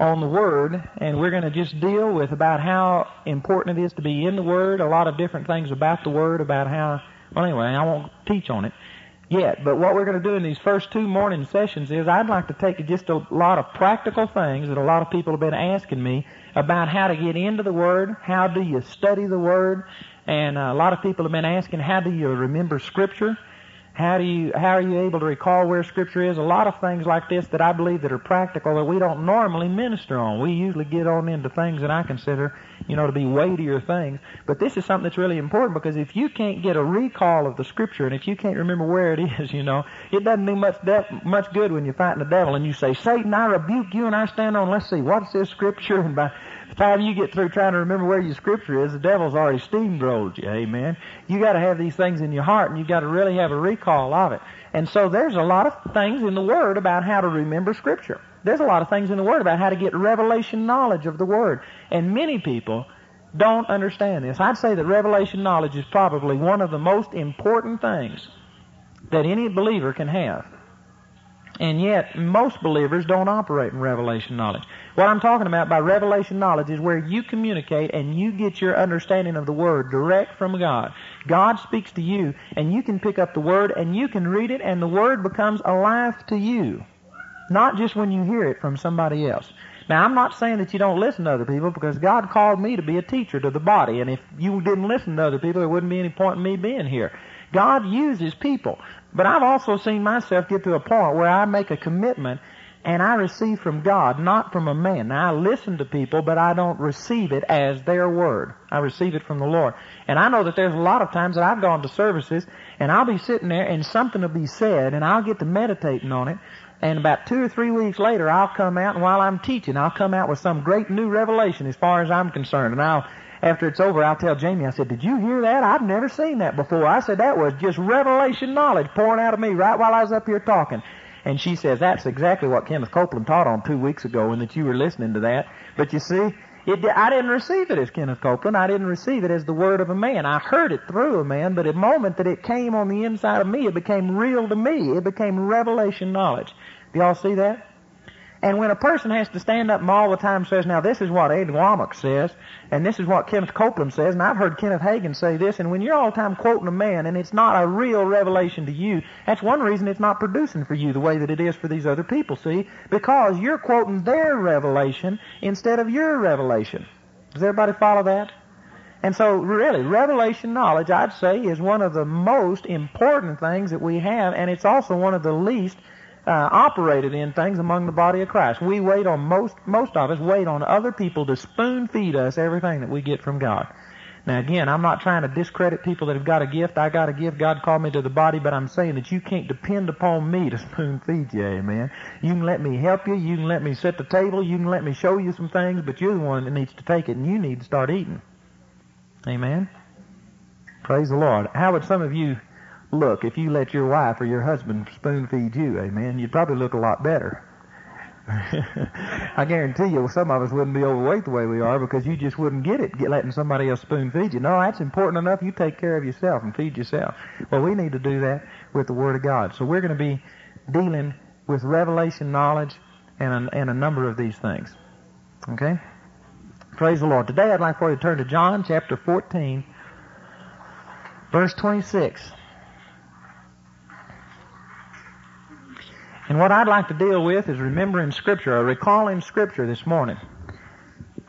on the Word, and we're going to just deal with about how important it is to be in the Word, a lot of different things about the Word, about how, well anyway, I won't teach on it yet, but what we're going to do in these first two morning sessions is I'd like to take just a lot of practical things that a lot of people have been asking me about how to get into the Word, how do you study the Word, and uh, a lot of people have been asking how do you remember Scripture, how do you, how are you able to recall where scripture is? A lot of things like this that I believe that are practical that we don't normally minister on. We usually get on into things that I consider, you know, to be weightier things. But this is something that's really important because if you can't get a recall of the scripture and if you can't remember where it is, you know, it doesn't do much de- much good when you're fighting the devil and you say, Satan, I rebuke you and I stand on, let's see, what's this scripture? And by the time you get through trying to remember where your scripture is, the devil's already steamrolled you. Amen. You got to have these things in your heart, and you got to really have a recall of it. And so there's a lot of things in the Word about how to remember scripture. There's a lot of things in the Word about how to get revelation knowledge of the Word. And many people don't understand this. I'd say that revelation knowledge is probably one of the most important things that any believer can have. And yet, most believers don't operate in revelation knowledge. What I'm talking about by revelation knowledge is where you communicate and you get your understanding of the Word direct from God. God speaks to you, and you can pick up the Word and you can read it, and the Word becomes alive to you. Not just when you hear it from somebody else. Now, I'm not saying that you don't listen to other people because God called me to be a teacher to the body, and if you didn't listen to other people, there wouldn't be any point in me being here. God uses people. But I've also seen myself get to a point where I make a commitment and I receive from God, not from a man. Now I listen to people, but I don't receive it as their word. I receive it from the Lord. And I know that there's a lot of times that I've gone to services and I'll be sitting there and something will be said and I'll get to meditating on it. And about two or three weeks later, I'll come out and while I'm teaching, I'll come out with some great new revelation as far as I'm concerned. And I'll after it's over, I'll tell Jamie, I said, did you hear that? I've never seen that before. I said, that was just revelation knowledge pouring out of me right while I was up here talking. And she says, that's exactly what Kenneth Copeland taught on two weeks ago and that you were listening to that. But you see, it, I didn't receive it as Kenneth Copeland. I didn't receive it as the word of a man. I heard it through a man, but the moment that it came on the inside of me, it became real to me. It became revelation knowledge. Do y'all see that? And when a person has to stand up and all the time says, now this is what Ed Womack says, and this is what Kenneth Copeland says, and I've heard Kenneth Hagin say this, and when you're all the time quoting a man and it's not a real revelation to you, that's one reason it's not producing for you the way that it is for these other people, see? Because you're quoting their revelation instead of your revelation. Does everybody follow that? And so really, revelation knowledge, I'd say, is one of the most important things that we have, and it's also one of the least uh, operated in things among the body of Christ. We wait on most most of us wait on other people to spoon feed us everything that we get from God. Now again, I'm not trying to discredit people that have got a gift. I got a gift. God called me to the body, but I'm saying that you can't depend upon me to spoon feed you. Amen. You can let me help you. You can let me set the table. You can let me show you some things, but you're the one that needs to take it, and you need to start eating. Amen. Praise the Lord. How would some of you look if you let your wife or your husband spoon feed you, amen, you'd probably look a lot better. I guarantee you, some of us wouldn't be overweight the way we are because you just wouldn't get it, get letting somebody else spoon feed you. No, that's important enough. You take care of yourself and feed yourself. Well, we need to do that with the Word of God. So we're going to be dealing with revelation knowledge and a, and a number of these things. Okay? Praise the Lord. Today I'd like for you to turn to John chapter 14, verse 26. And what I'd like to deal with is remembering Scripture, or recalling Scripture this morning.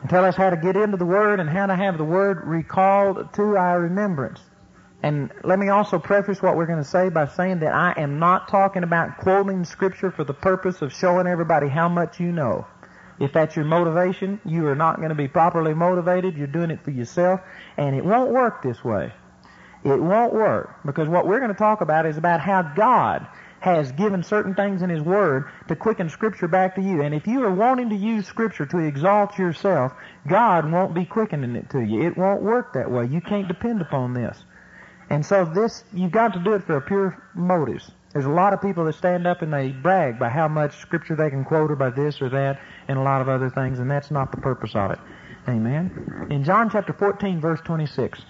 And tell us how to get into the Word and how to have the Word recalled to our remembrance. And let me also preface what we're going to say by saying that I am not talking about quoting Scripture for the purpose of showing everybody how much you know. If that's your motivation, you are not going to be properly motivated. You're doing it for yourself, and it won't work this way. It won't work because what we're going to talk about is about how God has given certain things in His Word to quicken Scripture back to you. And if you are wanting to use Scripture to exalt yourself, God won't be quickening it to you. It won't work that way. You can't depend upon this. And so this, you've got to do it for a pure motives. There's a lot of people that stand up and they brag by how much Scripture they can quote or by this or that and a lot of other things, and that's not the purpose of it. Amen. In John chapter 14, verse 26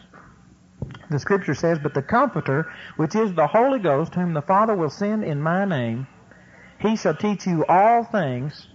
the scripture says, But the Comforter, which is the Holy Ghost, whom the Father will send in my name, he shall teach you all things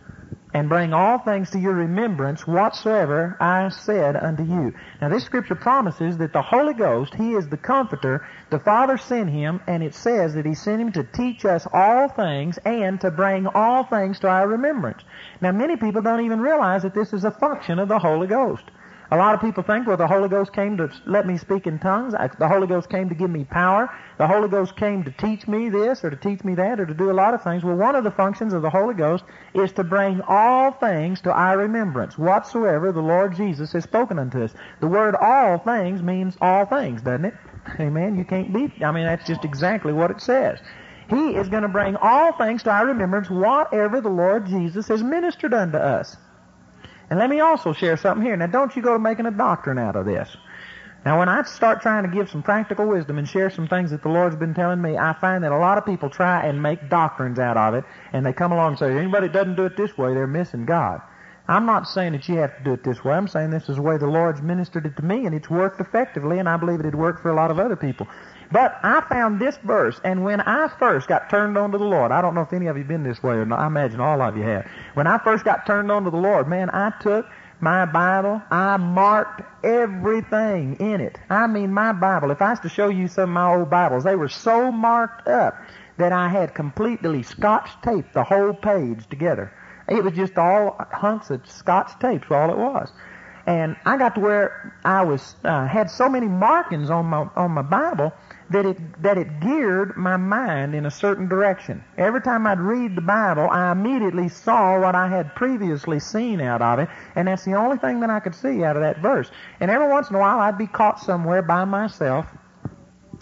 and bring all things to your remembrance whatsoever I said unto you. Now this scripture promises that the Holy Ghost, He is the Comforter. The Father sent Him, and it says that He sent Him to teach us all things and to bring all things to our remembrance. Now many people don't even realize that this is a function of the Holy Ghost. A lot of people think, well, the Holy Ghost came to let me speak in tongues. The Holy Ghost came to give me power. The Holy Ghost came to teach me this or to teach me that or to do a lot of things. Well, one of the functions of the Holy Ghost is to bring all things to our remembrance, whatsoever the Lord Jesus has spoken unto us. The word all things means all things, doesn't it? Amen. You can't beat, I mean, that's just exactly what it says. He is going to bring all things to our remembrance, whatever the Lord Jesus has ministered unto us. And let me also share something here. Now, don't you go to making a doctrine out of this. Now, when I start trying to give some practical wisdom and share some things that the Lord's been telling me, I find that a lot of people try and make doctrines out of it, and they come along and say, anybody that doesn't do it this way, they're missing God. I'm not saying that you have to do it this way. I'm saying this is the way the Lord's ministered it to me, and it's worked effectively, and I believe it had worked for a lot of other people. But I found this verse, and when I first got turned on to the Lord, I don't know if any of you been this way or not. I imagine all of you have. When I first got turned on to the Lord, man, I took my Bible, I marked everything in it. I mean, my Bible, if I was to show you some of my old Bibles, they were so marked up that I had completely scotch taped the whole page together. It was just all hunks of scotch tapes, all it was. And I got to where I was uh, had so many markings on my on my Bible that it that it geared my mind in a certain direction. Every time I'd read the Bible, I immediately saw what I had previously seen out of it, and that's the only thing that I could see out of that verse. And every once in a while, I'd be caught somewhere by myself,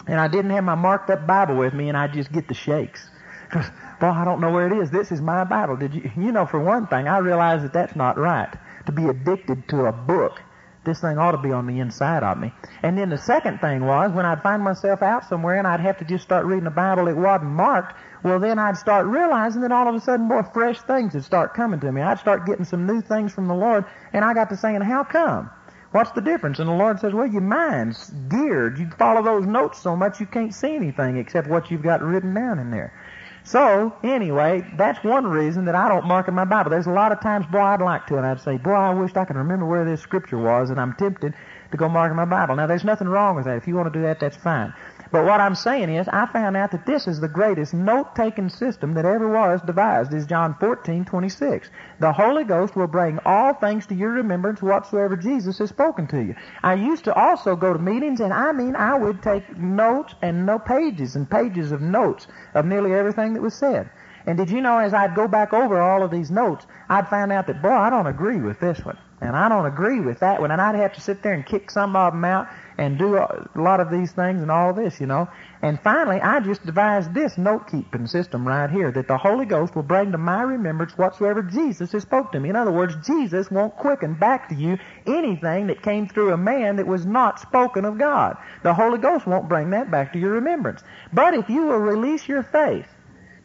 and I didn't have my marked up Bible with me, and I'd just get the shakes. Well, I don't know where it is. This is my Bible. Did you? You know, for one thing, I realize that that's not right. To be addicted to a book this thing ought to be on the inside of me. And then the second thing was when I'd find myself out somewhere and I'd have to just start reading the Bible it wasn't marked, well then I'd start realizing that all of a sudden more fresh things would start coming to me. I'd start getting some new things from the Lord and I got to saying, how come? What's the difference? And the Lord says, well, your mind's geared. You follow those notes so much you can't see anything except what you've got written down in there. So, anyway, that's one reason that I don't mark in my Bible. There's a lot of times, boy, I'd like to, and I'd say, boy, I wished I could remember where this scripture was, and I'm tempted to go mark in my Bible. Now, there's nothing wrong with that. If you want to do that, that's fine. But what I'm saying is, I found out that this is the greatest note-taking system that ever was devised, is John 14, 26. The Holy Ghost will bring all things to your remembrance whatsoever Jesus has spoken to you. I used to also go to meetings, and I mean, I would take notes and no pages and pages of notes of nearly everything that was said. And did you know, as I'd go back over all of these notes, I'd find out that, boy, I don't agree with this one. And I don't agree with that one. And I'd have to sit there and kick some of them out and do a lot of these things and all this, you know. And finally, I just devised this note-keeping system right here that the Holy Ghost will bring to my remembrance whatsoever Jesus has spoke to me. In other words, Jesus won't quicken back to you anything that came through a man that was not spoken of God. The Holy Ghost won't bring that back to your remembrance. But if you will release your faith,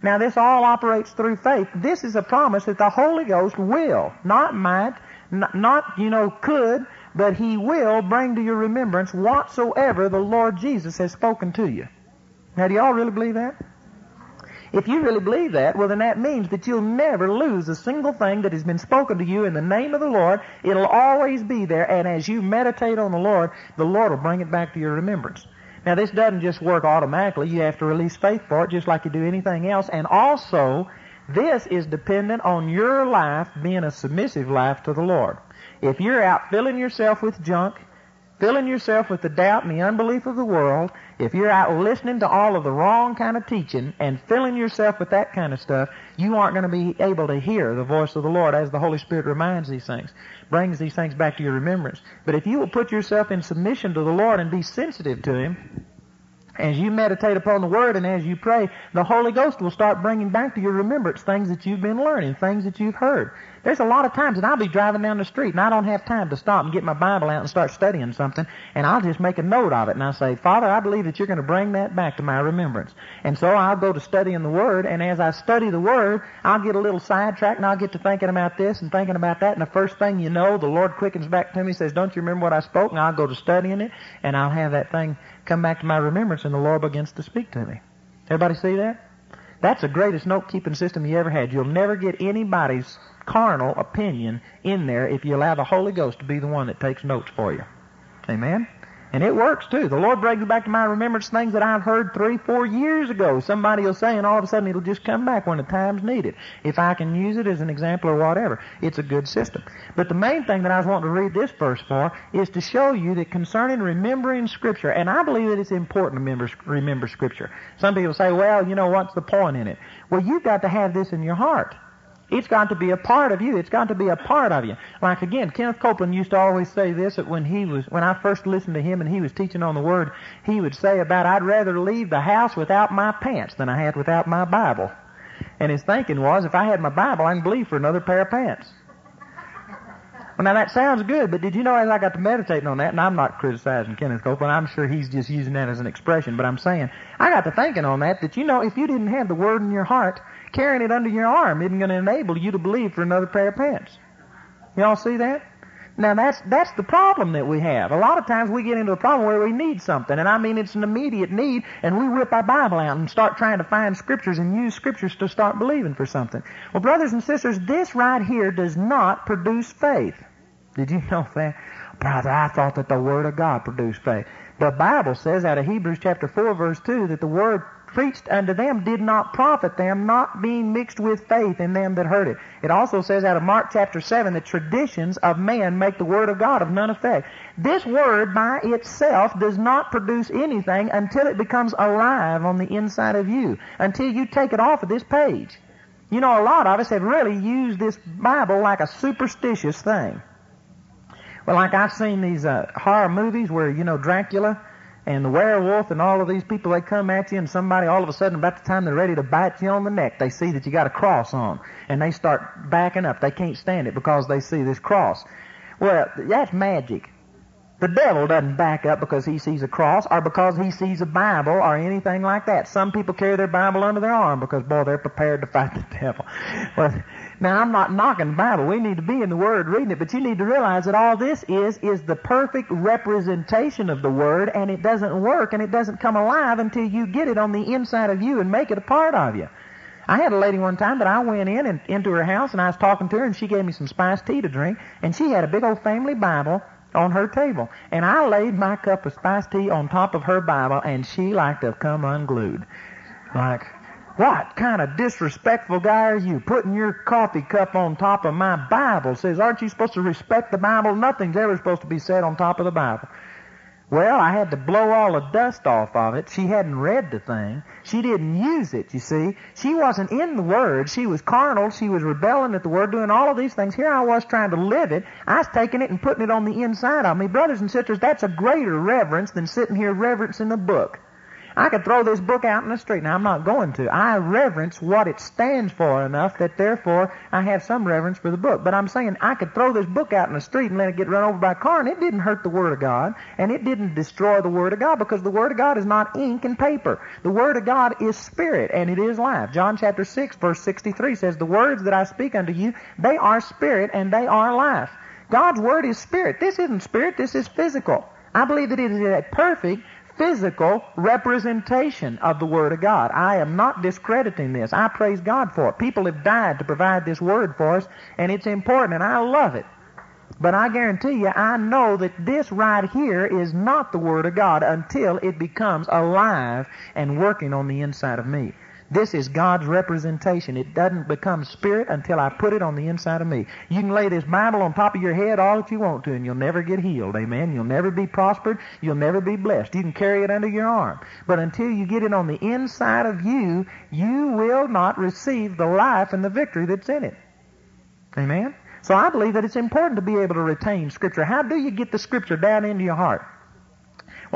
now this all operates through faith. This is a promise that the Holy Ghost will, not might, not, you know, could, but he will bring to your remembrance whatsoever the Lord Jesus has spoken to you. Now, do y'all really believe that? If you really believe that, well, then that means that you'll never lose a single thing that has been spoken to you in the name of the Lord. It'll always be there, and as you meditate on the Lord, the Lord will bring it back to your remembrance. Now, this doesn't just work automatically. You have to release faith for it, just like you do anything else. And also, this is dependent on your life being a submissive life to the Lord. If you're out filling yourself with junk, filling yourself with the doubt and the unbelief of the world, if you're out listening to all of the wrong kind of teaching and filling yourself with that kind of stuff, you aren't going to be able to hear the voice of the Lord as the Holy Spirit reminds these things, brings these things back to your remembrance. But if you will put yourself in submission to the Lord and be sensitive to Him, as you meditate upon the Word and as you pray, the Holy Ghost will start bringing back to your remembrance things that you've been learning, things that you've heard. There's a lot of times that I'll be driving down the street and I don't have time to stop and get my Bible out and start studying something, and I'll just make a note of it and I say, Father, I believe that you're going to bring that back to my remembrance. And so I'll go to studying the Word, and as I study the Word, I'll get a little sidetracked and I'll get to thinking about this and thinking about that, and the first thing you know, the Lord quickens back to me, and says, Don't you remember what I spoke? And I'll go to studying it, and I'll have that thing come back to my remembrance, and the Lord begins to speak to me. Everybody see that? That's the greatest note keeping system you ever had. You'll never get anybody's carnal opinion in there if you allow the Holy Ghost to be the one that takes notes for you. Amen? And it works too. The Lord brings back to my remembrance things that I've heard three, four years ago. Somebody will say, and all of a sudden it'll just come back when the time's needed. If I can use it as an example or whatever, it's a good system. But the main thing that I was wanting to read this verse for is to show you that concerning remembering Scripture, and I believe that it's important to remember, remember Scripture. Some people say, well, you know, what's the point in it? Well, you've got to have this in your heart. It's got to be a part of you. It's got to be a part of you. Like again, Kenneth Copeland used to always say this that when he was when I first listened to him and he was teaching on the word, he would say about I'd rather leave the house without my pants than I had without my Bible. And his thinking was if I had my Bible I can believe for another pair of pants. Well, now that sounds good, but did you know as I got to meditating on that, and I'm not criticizing Kenneth Copeland, I'm sure he's just using that as an expression, but I'm saying, I got to thinking on that, that you know, if you didn't have the Word in your heart, carrying it under your arm isn't going to enable you to believe for another pair of pants. Y'all see that? Now that's that's the problem that we have. A lot of times we get into a problem where we need something, and I mean it's an immediate need, and we whip our Bible out and start trying to find scriptures and use scriptures to start believing for something. Well, brothers and sisters, this right here does not produce faith. Did you know that? Brother, I thought that the Word of God produced faith. The Bible says out of Hebrews chapter 4 verse 2 that the Word preached unto them did not profit them, not being mixed with faith in them that heard it. It also says out of Mark chapter 7 that traditions of man make the Word of God of none effect. This Word by itself does not produce anything until it becomes alive on the inside of you, until you take it off of this page. You know, a lot of us have really used this Bible like a superstitious thing. Well, like I've seen these uh, horror movies where, you know, Dracula and the werewolf and all of these people, they come at you and somebody all of a sudden about the time they're ready to bite you on the neck, they see that you got a cross on and they start backing up. They can't stand it because they see this cross. Well, that's magic. The devil doesn't back up because he sees a cross or because he sees a Bible or anything like that. Some people carry their Bible under their arm because, boy, they're prepared to fight the devil. Well, now I'm not knocking the Bible. We need to be in the Word reading it, but you need to realize that all this is, is the perfect representation of the Word and it doesn't work and it doesn't come alive until you get it on the inside of you and make it a part of you. I had a lady one time that I went in and into her house and I was talking to her and she gave me some spiced tea to drink and she had a big old family Bible on her table. And I laid my cup of spiced tea on top of her Bible, and she like to have come unglued. Like, what kind of disrespectful guy are you? Putting your coffee cup on top of my Bible. Says, aren't you supposed to respect the Bible? Nothing's ever supposed to be said on top of the Bible. Well, I had to blow all the dust off of it. She hadn't read the thing. She didn't use it, you see. She wasn't in the Word. She was carnal. She was rebelling at the Word, doing all of these things. Here I was trying to live it. I was taking it and putting it on the inside of me. Brothers and sisters, that's a greater reverence than sitting here reverencing a book. I could throw this book out in the street. Now, I'm not going to. I reverence what it stands for enough that therefore I have some reverence for the book. But I'm saying I could throw this book out in the street and let it get run over by a car, and it didn't hurt the Word of God, and it didn't destroy the Word of God because the Word of God is not ink and paper. The Word of God is spirit, and it is life. John chapter 6, verse 63 says, The words that I speak unto you, they are spirit and they are life. God's Word is spirit. This isn't spirit, this is physical. I believe that it is a perfect physical representation of the Word of God. I am not discrediting this. I praise God for it. People have died to provide this Word for us, and it's important, and I love it. But I guarantee you, I know that this right here is not the Word of God until it becomes alive and working on the inside of me. This is God's representation. It doesn't become spirit until I put it on the inside of me. You can lay this Bible on top of your head all that you want to, and you'll never get healed. Amen. You'll never be prospered. You'll never be blessed. You can carry it under your arm. But until you get it on the inside of you, you will not receive the life and the victory that's in it. Amen. So I believe that it's important to be able to retain Scripture. How do you get the Scripture down into your heart?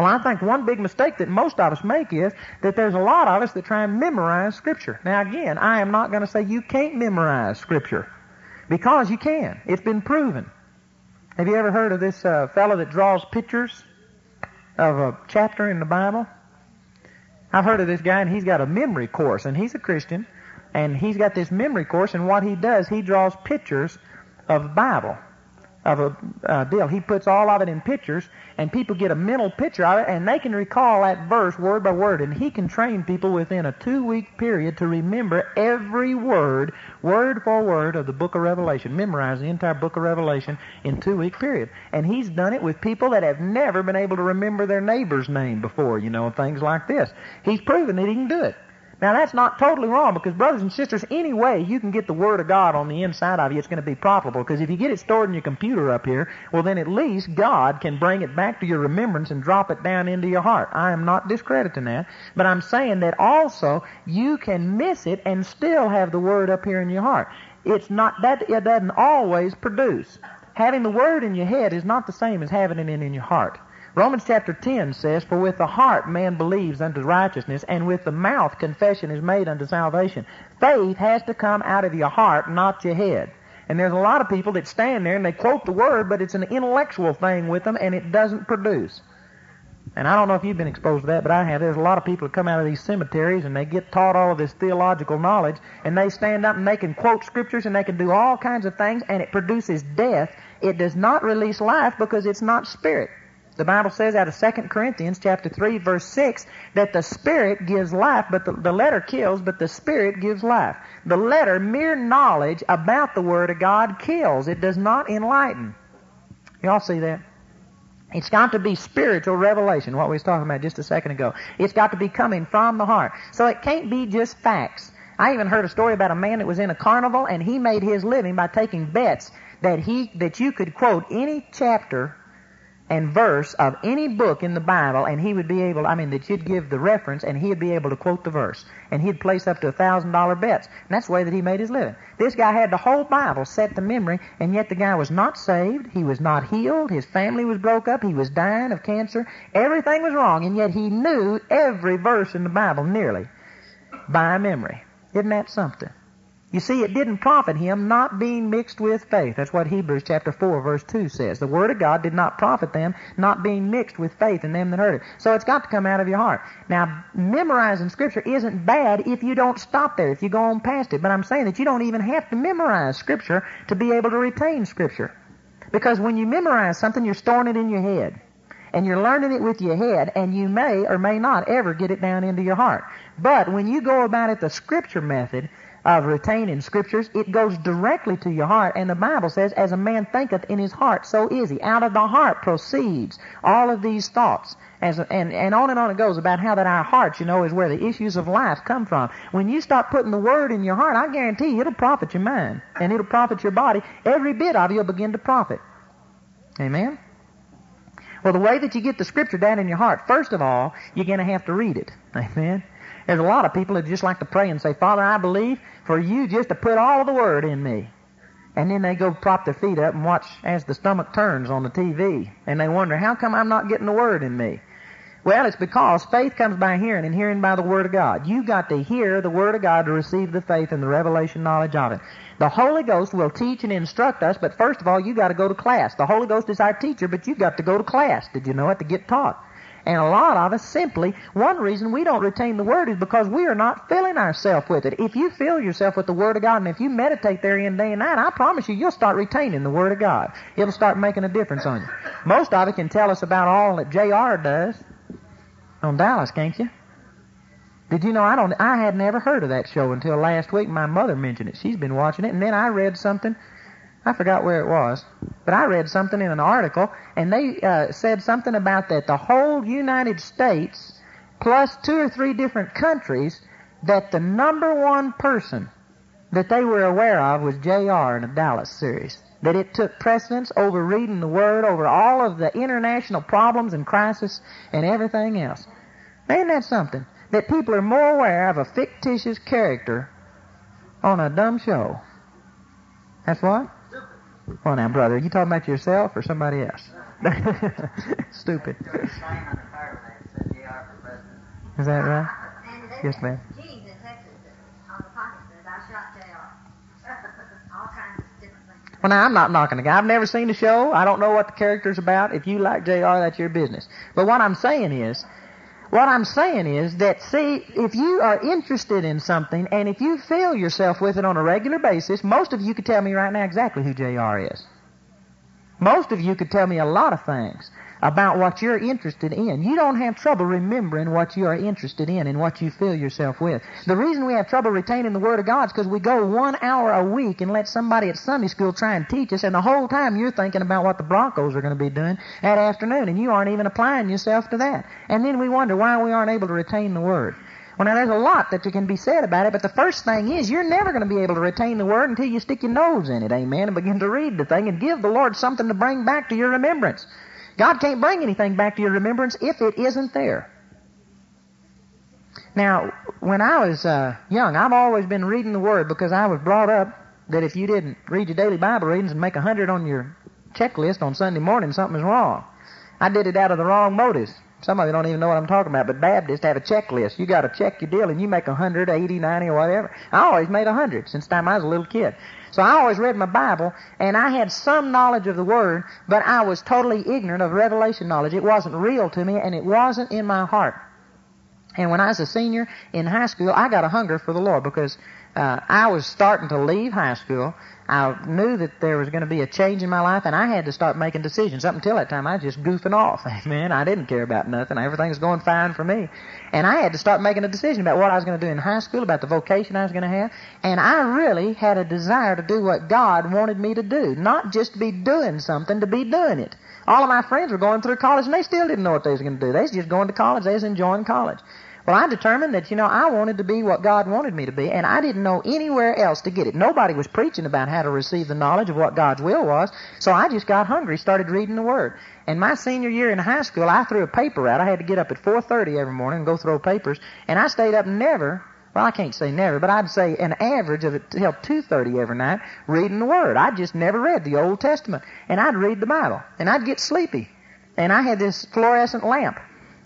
Well, I think one big mistake that most of us make is that there's a lot of us that try and memorize Scripture. Now, again, I am not going to say you can't memorize Scripture because you can. It's been proven. Have you ever heard of this uh, fellow that draws pictures of a chapter in the Bible? I've heard of this guy, and he's got a memory course, and he's a Christian, and he's got this memory course, and what he does, he draws pictures of the Bible. Of a uh, deal. He puts all of it in pictures, and people get a mental picture of it, and they can recall that verse word by word. And he can train people within a two-week period to remember every word, word for word, of the book of Revelation. Memorize the entire book of Revelation in two-week period. And he's done it with people that have never been able to remember their neighbor's name before, you know, and things like this. He's proven that he can do it. Now that's not totally wrong because brothers and sisters, any way you can get the Word of God on the inside of you, it's going to be profitable because if you get it stored in your computer up here, well then at least God can bring it back to your remembrance and drop it down into your heart. I am not discrediting that, but I'm saying that also you can miss it and still have the Word up here in your heart. It's not that it doesn't always produce. Having the Word in your head is not the same as having it in your heart. Romans chapter 10 says, For with the heart man believes unto righteousness, and with the mouth confession is made unto salvation. Faith has to come out of your heart, not your head. And there's a lot of people that stand there and they quote the word, but it's an intellectual thing with them and it doesn't produce. And I don't know if you've been exposed to that, but I have. There's a lot of people that come out of these cemeteries and they get taught all of this theological knowledge and they stand up and they can quote scriptures and they can do all kinds of things and it produces death. It does not release life because it's not spirit. The Bible says out of 2 Corinthians chapter 3 verse 6 that the Spirit gives life, but the, the letter kills, but the Spirit gives life. The letter, mere knowledge about the Word of God kills. It does not enlighten. Y'all see that? It's got to be spiritual revelation, what we was talking about just a second ago. It's got to be coming from the heart. So it can't be just facts. I even heard a story about a man that was in a carnival and he made his living by taking bets that he that you could quote any chapter and verse of any book in the Bible, and he would be able, I mean, that you'd give the reference, and he'd be able to quote the verse. And he'd place up to a thousand dollar bets. And that's the way that he made his living. This guy had the whole Bible set to memory, and yet the guy was not saved. He was not healed. His family was broke up. He was dying of cancer. Everything was wrong, and yet he knew every verse in the Bible nearly by memory. Isn't that something? You see, it didn't profit him not being mixed with faith. That's what Hebrews chapter 4 verse 2 says. The Word of God did not profit them not being mixed with faith in them that heard it. So it's got to come out of your heart. Now, memorizing Scripture isn't bad if you don't stop there, if you go on past it. But I'm saying that you don't even have to memorize Scripture to be able to retain Scripture. Because when you memorize something, you're storing it in your head. And you're learning it with your head, and you may or may not ever get it down into your heart. But when you go about it the Scripture method, of retaining scriptures, it goes directly to your heart. And the Bible says, as a man thinketh in his heart, so is he. Out of the heart proceeds all of these thoughts. As, and, and on and on it goes about how that our hearts, you know, is where the issues of life come from. When you start putting the word in your heart, I guarantee you it'll profit your mind. And it'll profit your body. Every bit of you will begin to profit. Amen? Well, the way that you get the scripture down in your heart, first of all, you're going to have to read it. Amen? There's a lot of people that just like to pray and say, Father, I believe for you just to put all the word in me. And then they go prop their feet up and watch as the stomach turns on the TV. And they wonder, how come I'm not getting the word in me? Well, it's because faith comes by hearing and hearing by the Word of God. You've got to hear the Word of God to receive the faith and the revelation knowledge of it. The Holy Ghost will teach and instruct us, but first of all, you got to go to class. The Holy Ghost is our teacher, but you've got to go to class. Did you know it? To get taught. And a lot of us simply, one reason we don't retain the Word is because we are not filling ourselves with it. If you fill yourself with the Word of God and if you meditate therein day and night, I promise you, you'll start retaining the Word of God. It'll start making a difference on you. Most of it can tell us about all that J.R. does on Dallas, can't you? Did you know I don't, I had never heard of that show until last week. My mother mentioned it. She's been watching it and then I read something I forgot where it was, but I read something in an article, and they uh, said something about that the whole United States, plus two or three different countries, that the number one person that they were aware of was J.R. in the Dallas series. That it took precedence over reading the Word, over all of the international problems and crisis and everything else. Ain't that something? That people are more aware of a fictitious character on a dumb show. That's what? Well, now, brother, are you talking about yourself or somebody else? Stupid. Is that right? Yes, ma'am. Well, now, I'm not knocking the guy. I've never seen the show. I don't know what the character's about. If you like JR, that's your business. But what I'm saying is, what I'm saying is that, see, if you are interested in something and if you fill yourself with it on a regular basis, most of you could tell me right now exactly who JR is. Most of you could tell me a lot of things about what you're interested in. You don't have trouble remembering what you are interested in and what you fill yourself with. The reason we have trouble retaining the Word of God is because we go one hour a week and let somebody at Sunday school try and teach us, and the whole time you're thinking about what the Broncos are going to be doing that afternoon, and you aren't even applying yourself to that. And then we wonder why we aren't able to retain the Word. Well, now there's a lot that can be said about it, but the first thing is you're never going to be able to retain the Word until you stick your nose in it, amen, and begin to read the thing and give the Lord something to bring back to your remembrance. God can't bring anything back to your remembrance if it isn't there. Now, when I was uh, young, I've always been reading the Word because I was brought up that if you didn't read your daily Bible readings and make a hundred on your checklist on Sunday morning, something wrong. I did it out of the wrong motives. Some of you don't even know what I'm talking about, but Baptists have a checklist. You got to check your deal, and you make a hundred, eighty, ninety, or whatever. I always made a hundred since the time I was a little kid. So I always read my Bible, and I had some knowledge of the Word, but I was totally ignorant of revelation knowledge. It wasn't real to me, and it wasn't in my heart. And when I was a senior in high school, I got a hunger for the Lord because uh, I was starting to leave high school. I knew that there was going to be a change in my life, and I had to start making decisions. Up until that time, I was just goofing off. Man, I didn't care about nothing. Everything was going fine for me. And I had to start making a decision about what I was going to do in high school, about the vocation I was going to have. And I really had a desire to do what God wanted me to do. Not just to be doing something, to be doing it. All of my friends were going through college and they still didn't know what they was going to do. They was just going to college. They was enjoying college. Well, I determined that, you know, I wanted to be what God wanted me to be, and I didn't know anywhere else to get it. Nobody was preaching about how to receive the knowledge of what God's will was, so I just got hungry, started reading the Word. And my senior year in high school, I threw a paper out. I had to get up at 4.30 every morning and go throw papers, and I stayed up never, well, I can't say never, but I'd say an average of until 2.30 every night reading the Word. I just never read the Old Testament, and I'd read the Bible, and I'd get sleepy. And I had this fluorescent lamp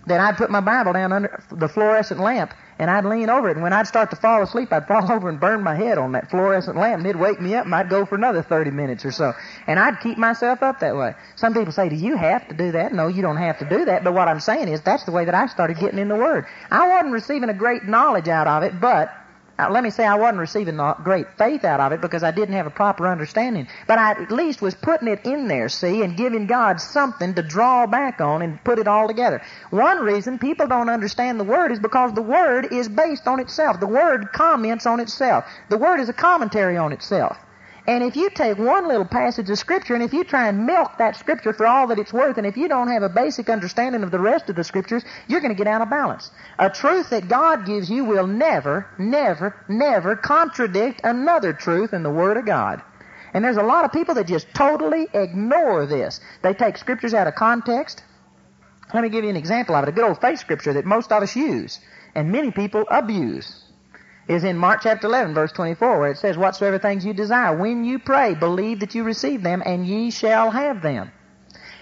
then I'd put my Bible down under the fluorescent lamp and I'd lean over it. And when I'd start to fall asleep, I'd fall over and burn my head on that fluorescent lamp. And it'd wake me up and I'd go for another 30 minutes or so. And I'd keep myself up that way. Some people say, do you have to do that? No, you don't have to do that. But what I'm saying is that's the way that I started getting in the Word. I wasn't receiving a great knowledge out of it, but now, let me say I wasn't receiving great faith out of it because I didn't have a proper understanding. But I at least was putting it in there, see, and giving God something to draw back on and put it all together. One reason people don't understand the Word is because the Word is based on itself. The Word comments on itself. The Word is a commentary on itself. And if you take one little passage of Scripture and if you try and milk that Scripture for all that it's worth, and if you don't have a basic understanding of the rest of the Scriptures, you're going to get out of balance. A truth that God gives you will never, never, never contradict another truth in the Word of God. And there's a lot of people that just totally ignore this. They take Scriptures out of context. Let me give you an example of it, a good old faith Scripture that most of us use, and many people abuse is in Mark chapter 11, verse 24, where it says, Whatsoever things you desire, when you pray, believe that you receive them, and ye shall have them.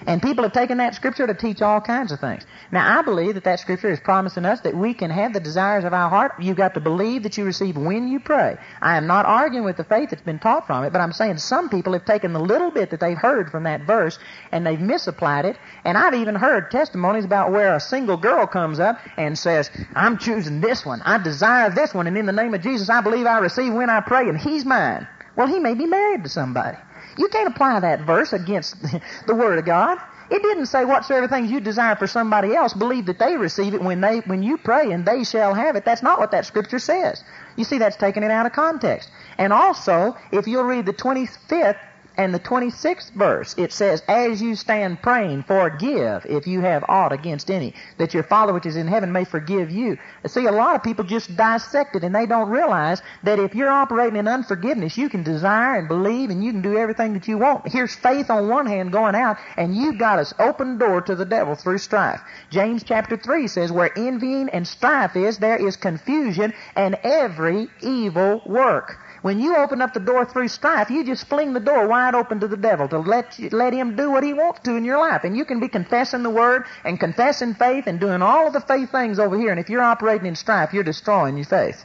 And people have taken that scripture to teach all kinds of things. Now, I believe that that scripture is promising us that we can have the desires of our heart. You've got to believe that you receive when you pray. I am not arguing with the faith that's been taught from it, but I'm saying some people have taken the little bit that they've heard from that verse and they've misapplied it. And I've even heard testimonies about where a single girl comes up and says, I'm choosing this one. I desire this one. And in the name of Jesus, I believe I receive when I pray and he's mine. Well, he may be married to somebody. You can't apply that verse against the Word of God. It didn't say whatsoever things you desire for somebody else, believe that they receive it when they when you pray and they shall have it. That's not what that scripture says. You see, that's taking it out of context. And also, if you'll read the 25th and the 26th verse, it says, As you stand praying, forgive if you have aught against any, that your Father which is in heaven may forgive you. See, a lot of people just dissect it and they don't realize that if you're operating in unforgiveness, you can desire and believe and you can do everything that you want. Here's faith on one hand going out and you've got an open door to the devil through strife. James chapter 3 says, Where envying and strife is, there is confusion and every evil work. When you open up the door through strife, you just fling the door wide open to the devil to let you, let him do what he wants to in your life. And you can be confessing the word and confessing faith and doing all of the faith things over here. And if you're operating in strife, you're destroying your faith.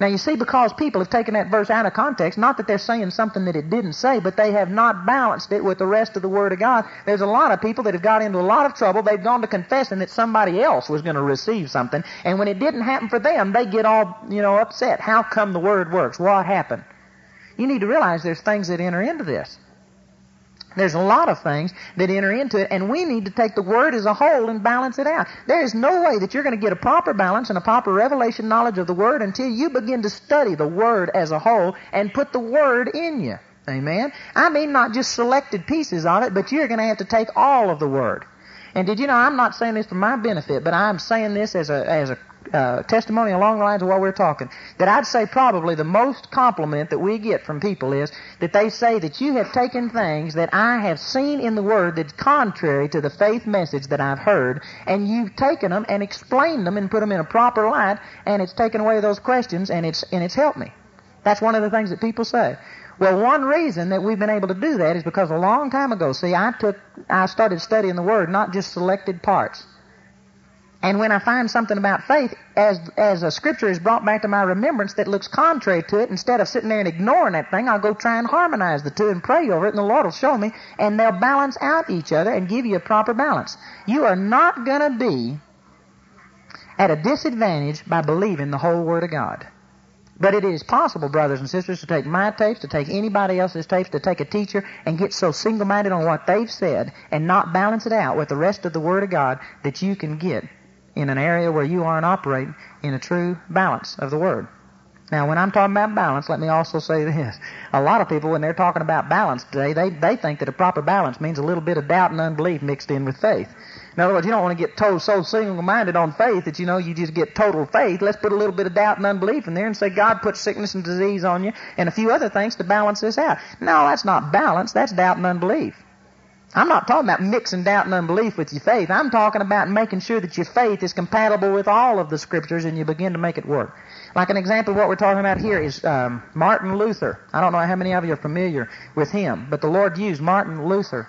Now you see, because people have taken that verse out of context, not that they're saying something that it didn't say, but they have not balanced it with the rest of the Word of God. There's a lot of people that have got into a lot of trouble. They've gone to confessing that somebody else was going to receive something, and when it didn't happen for them, they get all, you know, upset. How come the Word works? What happened? You need to realize there's things that enter into this. There's a lot of things that enter into it, and we need to take the Word as a whole and balance it out. There is no way that you're going to get a proper balance and a proper revelation knowledge of the Word until you begin to study the Word as a whole and put the Word in you. Amen? I mean not just selected pieces of it, but you're going to have to take all of the Word. And did you know, I'm not saying this for my benefit, but I'm saying this as a, as a uh, testimony along the lines of what we're talking, that I'd say probably the most compliment that we get from people is that they say that you have taken things that I have seen in the Word that's contrary to the faith message that I've heard, and you've taken them and explained them and put them in a proper light, and it's taken away those questions, and it's and it's helped me. That's one of the things that people say. Well, one reason that we've been able to do that is because a long time ago, see, I took, I started studying the Word, not just selected parts. And when I find something about faith, as, as a scripture is brought back to my remembrance that looks contrary to it, instead of sitting there and ignoring that thing, I'll go try and harmonize the two and pray over it, and the Lord will show me, and they'll balance out each other and give you a proper balance. You are not going to be at a disadvantage by believing the whole Word of God. But it is possible, brothers and sisters, to take my tapes, to take anybody else's tapes, to take a teacher and get so single-minded on what they've said and not balance it out with the rest of the Word of God that you can get in an area where you aren't operating in a true balance of the Word. Now, when I'm talking about balance, let me also say this. A lot of people, when they're talking about balance today, they, they think that a proper balance means a little bit of doubt and unbelief mixed in with faith. In other words, you don't want to get told so single-minded on faith that, you know, you just get total faith. Let's put a little bit of doubt and unbelief in there and say God put sickness and disease on you and a few other things to balance this out. No, that's not balance. That's doubt and unbelief. I'm not talking about mixing doubt and unbelief with your faith. I'm talking about making sure that your faith is compatible with all of the scriptures and you begin to make it work. Like an example of what we're talking about here is um, Martin Luther. I don't know how many of you are familiar with him, but the Lord used Martin Luther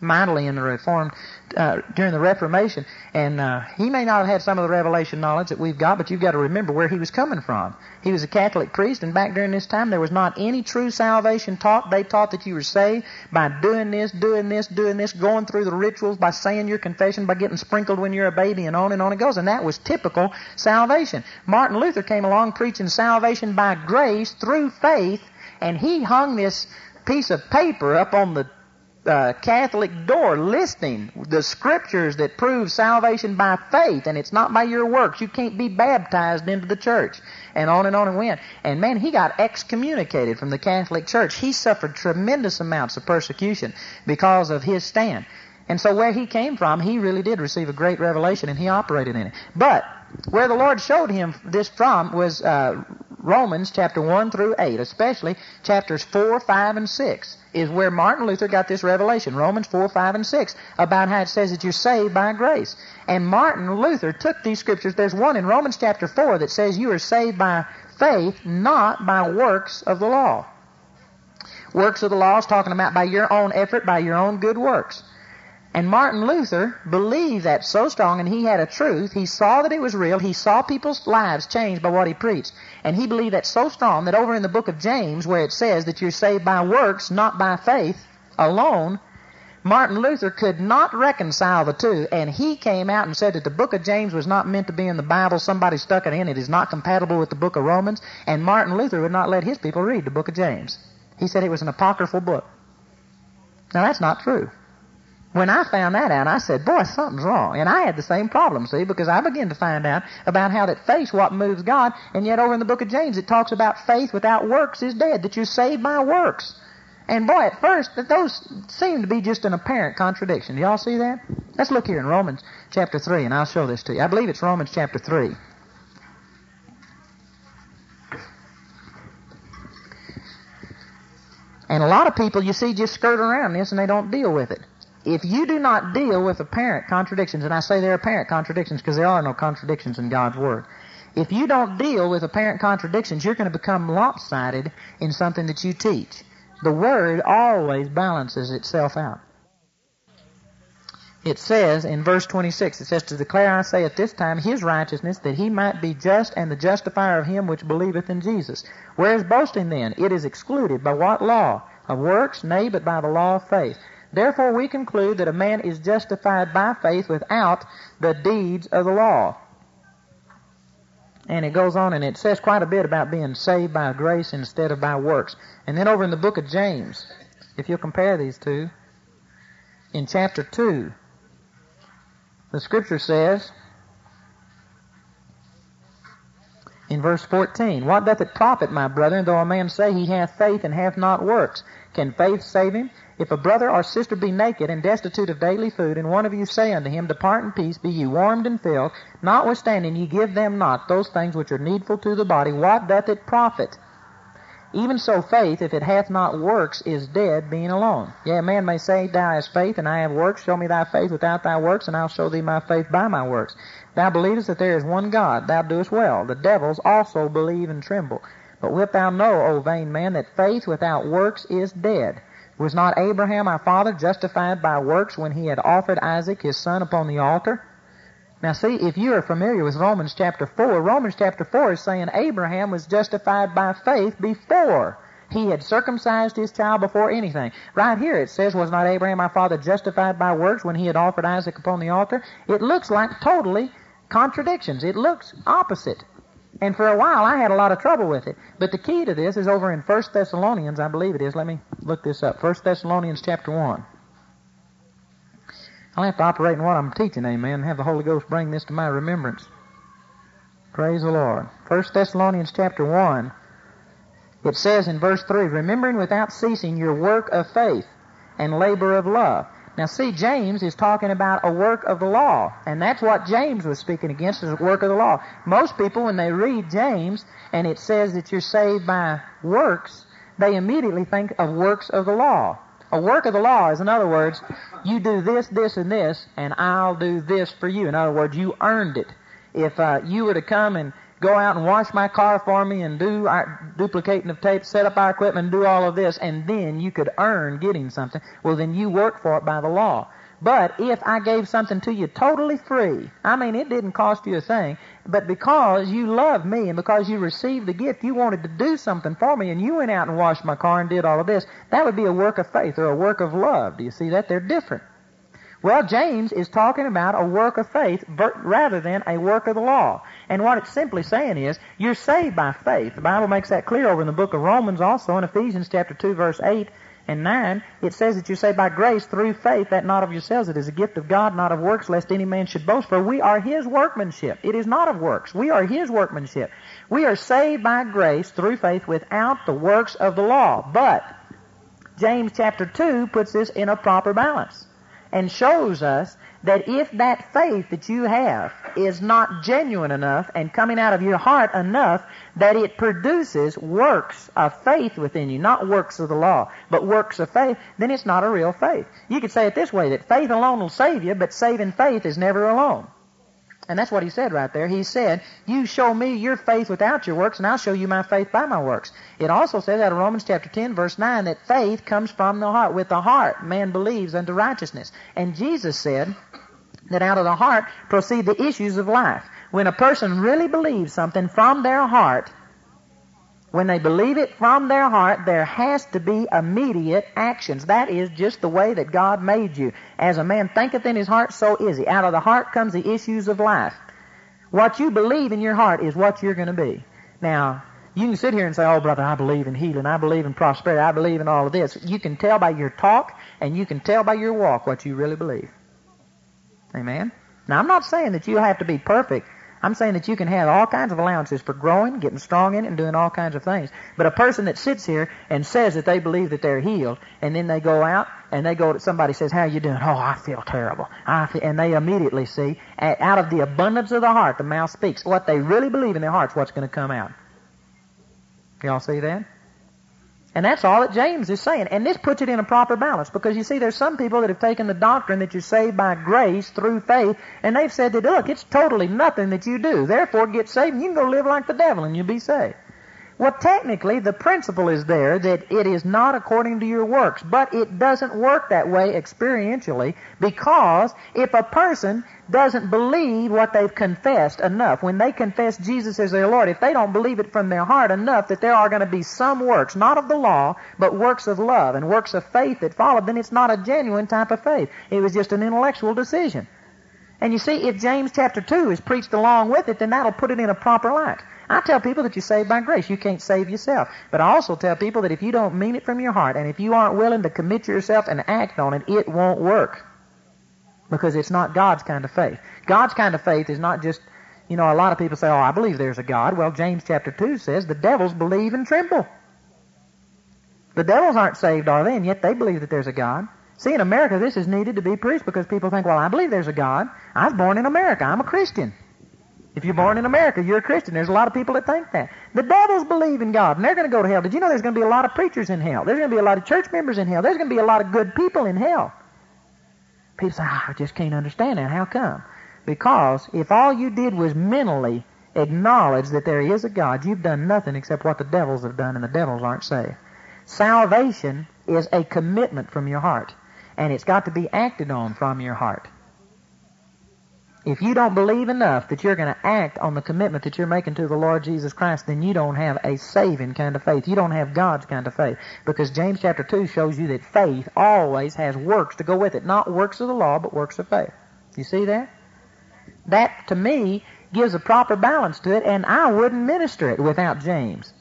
mightily in the Reformed uh, during the Reformation, and uh, he may not have had some of the revelation knowledge that we've got, but you've got to remember where he was coming from. He was a Catholic priest, and back during this time, there was not any true salvation taught. They taught that you were saved by doing this, doing this, doing this, going through the rituals, by saying your confession, by getting sprinkled when you're a baby, and on and on it goes. And that was typical salvation. Martin Luther came along preaching salvation by grace through faith, and he hung this piece of paper up on the uh, Catholic door listing the scriptures that prove salvation by faith, and it's not by your works. You can't be baptized into the church, and on and on and went. And man, he got excommunicated from the Catholic Church. He suffered tremendous amounts of persecution because of his stand. And so where he came from, he really did receive a great revelation, and he operated in it. But where the Lord showed him this from was uh, Romans chapter 1 through 8, especially chapters 4, 5, and 6 is where Martin Luther got this revelation, Romans 4, 5, and 6, about how it says that you're saved by grace. And Martin Luther took these scriptures. There's one in Romans chapter 4 that says you are saved by faith, not by works of the law. Works of the law is talking about by your own effort, by your own good works. And Martin Luther believed that so strong, and he had a truth. He saw that it was real. He saw people's lives changed by what he preached. And he believed that so strong that over in the book of James, where it says that you're saved by works, not by faith alone, Martin Luther could not reconcile the two, and he came out and said that the book of James was not meant to be in the Bible. Somebody stuck it in. It is not compatible with the book of Romans. And Martin Luther would not let his people read the book of James. He said it was an apocryphal book. Now that's not true. When I found that out, I said, boy, something's wrong. And I had the same problem, see, because I began to find out about how that faith what moves God, and yet over in the book of James it talks about faith without works is dead, that you're saved by works. And boy, at first, those seem to be just an apparent contradiction. Do y'all see that? Let's look here in Romans chapter 3, and I'll show this to you. I believe it's Romans chapter 3. And a lot of people, you see, just skirt around this and they don't deal with it if you do not deal with apparent contradictions, and I say they're apparent contradictions because there are no contradictions in God's Word. If you don't deal with apparent contradictions, you're going to become lopsided in something that you teach. The Word always balances itself out. It says in verse 26, it says, To declare, I say, at this time his righteousness, that he might be just and the justifier of him which believeth in Jesus. Where is boasting then? It is excluded. By what law? Of works? Nay, but by the law of faith. Therefore we conclude that a man is justified by faith without the deeds of the law. And it goes on and it says quite a bit about being saved by grace instead of by works. And then over in the book of James, if you'll compare these two, in chapter 2, the scripture says, in verse 14, What doth it profit, my brethren, though a man say he hath faith and hath not works? Can faith save him? If a brother or sister be naked and destitute of daily food, and one of you say unto him, Depart in peace, be ye warmed and filled, notwithstanding ye give them not those things which are needful to the body, what doth it profit? Even so, faith, if it hath not works, is dead, being alone. Yea, a man may say, Thou hast faith, and I have works. Show me thy faith without thy works, and I'll show thee my faith by my works. Thou believest that there is one God. Thou doest well. The devils also believe and tremble. But wilt thou know, O vain man, that faith without works is dead? Was not Abraham our father justified by works when he had offered Isaac his son upon the altar? Now see, if you are familiar with Romans chapter 4, Romans chapter 4 is saying Abraham was justified by faith before he had circumcised his child before anything. Right here it says, was not Abraham our father justified by works when he had offered Isaac upon the altar? It looks like totally contradictions. It looks opposite. And for a while I had a lot of trouble with it. But the key to this is over in 1 Thessalonians, I believe it is. Let me look this up. 1 Thessalonians chapter 1. I'll have to operate in what I'm teaching, amen, and have the Holy Ghost bring this to my remembrance. Praise the Lord. 1 Thessalonians chapter 1, it says in verse 3, Remembering without ceasing your work of faith and labor of love. Now see, James is talking about a work of the law, and that's what James was speaking against, is a work of the law. Most people, when they read James, and it says that you're saved by works, they immediately think of works of the law. A work of the law is, in other words, you do this, this, and this, and I'll do this for you. In other words, you earned it. If uh, you were to come and go out and wash my car for me and do our duplicating of tape, set up our equipment, do all of this, and then you could earn getting something, well, then you work for it by the law. But if I gave something to you totally free, I mean, it didn't cost you a thing, but because you love me and because you received the gift, you wanted to do something for me and you went out and washed my car and did all of this, that would be a work of faith or a work of love. Do you see that? They're different. Well, James is talking about a work of faith rather than a work of the law. And what it's simply saying is, you're saved by faith. The Bible makes that clear over in the book of Romans also in Ephesians chapter 2 verse 8 and 9, it says that you say by grace through faith, that not of yourselves, it is a gift of God, not of works, lest any man should boast. For we are His workmanship. It is not of works. We are His workmanship. We are saved by grace through faith without the works of the law. But, James chapter 2 puts this in a proper balance and shows us that if that faith that you have is not genuine enough and coming out of your heart enough that it produces works of faith within you, not works of the law, but works of faith, then it's not a real faith. You could say it this way, that faith alone will save you, but saving faith is never alone. And that's what he said right there. He said, You show me your faith without your works, and I'll show you my faith by my works. It also says out of Romans chapter 10, verse 9, that faith comes from the heart. With the heart, man believes unto righteousness. And Jesus said that out of the heart proceed the issues of life. When a person really believes something from their heart, when they believe it from their heart, there has to be immediate actions. That is just the way that God made you. As a man thinketh in his heart, so is he. Out of the heart comes the issues of life. What you believe in your heart is what you're going to be. Now, you can sit here and say, oh, brother, I believe in healing. I believe in prosperity. I believe in all of this. You can tell by your talk and you can tell by your walk what you really believe. Amen? Now, I'm not saying that you have to be perfect I'm saying that you can have all kinds of allowances for growing, getting strong in it, and doing all kinds of things. But a person that sits here and says that they believe that they're healed, and then they go out and they go to somebody says, "How you doing?" "Oh, I feel terrible." I feel, and they immediately see out of the abundance of the heart, the mouth speaks. What they really believe in their hearts, what's going to come out. Y'all see that? And that's all that James is saying. And this puts it in a proper balance because you see, there's some people that have taken the doctrine that you're saved by grace through faith, and they've said that, look, it's totally nothing that you do. Therefore, get saved and you can go live like the devil and you'll be saved. Well, technically, the principle is there that it is not according to your works, but it doesn't work that way experientially because if a person doesn't believe what they've confessed enough, when they confess Jesus as their Lord, if they don't believe it from their heart enough that there are going to be some works, not of the law, but works of love and works of faith that follow, then it's not a genuine type of faith. It was just an intellectual decision. And you see, if James chapter 2 is preached along with it, then that'll put it in a proper light. I tell people that you're saved by grace. You can't save yourself. But I also tell people that if you don't mean it from your heart and if you aren't willing to commit yourself and act on it, it won't work. Because it's not God's kind of faith. God's kind of faith is not just, you know, a lot of people say, oh, I believe there's a God. Well, James chapter 2 says the devils believe and tremble. The devils aren't saved, are they? And yet they believe that there's a God. See, in America, this is needed to be preached because people think, well, I believe there's a God. I was born in America. I'm a Christian. If you're born in America, you're a Christian. There's a lot of people that think that. The devils believe in God, and they're going to go to hell. Did you know there's going to be a lot of preachers in hell? There's going to be a lot of church members in hell. There's going to be a lot of good people in hell. People say, oh, I just can't understand that. How come? Because if all you did was mentally acknowledge that there is a God, you've done nothing except what the devils have done, and the devils aren't saved. Salvation is a commitment from your heart, and it's got to be acted on from your heart. If you don't believe enough that you're going to act on the commitment that you're making to the Lord Jesus Christ, then you don't have a saving kind of faith. You don't have God's kind of faith. Because James chapter 2 shows you that faith always has works to go with it. Not works of the law, but works of faith. You see that? That, to me, gives a proper balance to it, and I wouldn't minister it without James.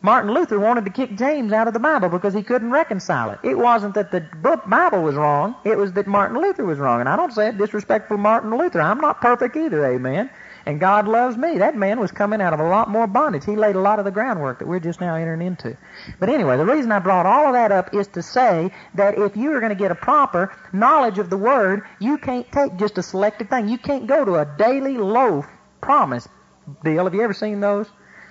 Martin Luther wanted to kick James out of the Bible because he couldn't reconcile it. It wasn't that the book Bible was wrong, it was that Martin Luther was wrong. And I don't say it disrespectful Martin Luther. I'm not perfect either, amen. And God loves me. That man was coming out of a lot more bondage. He laid a lot of the groundwork that we're just now entering into. But anyway, the reason I brought all of that up is to say that if you are going to get a proper knowledge of the Word, you can't take just a selected thing. You can't go to a daily loaf promise deal. Have you ever seen those?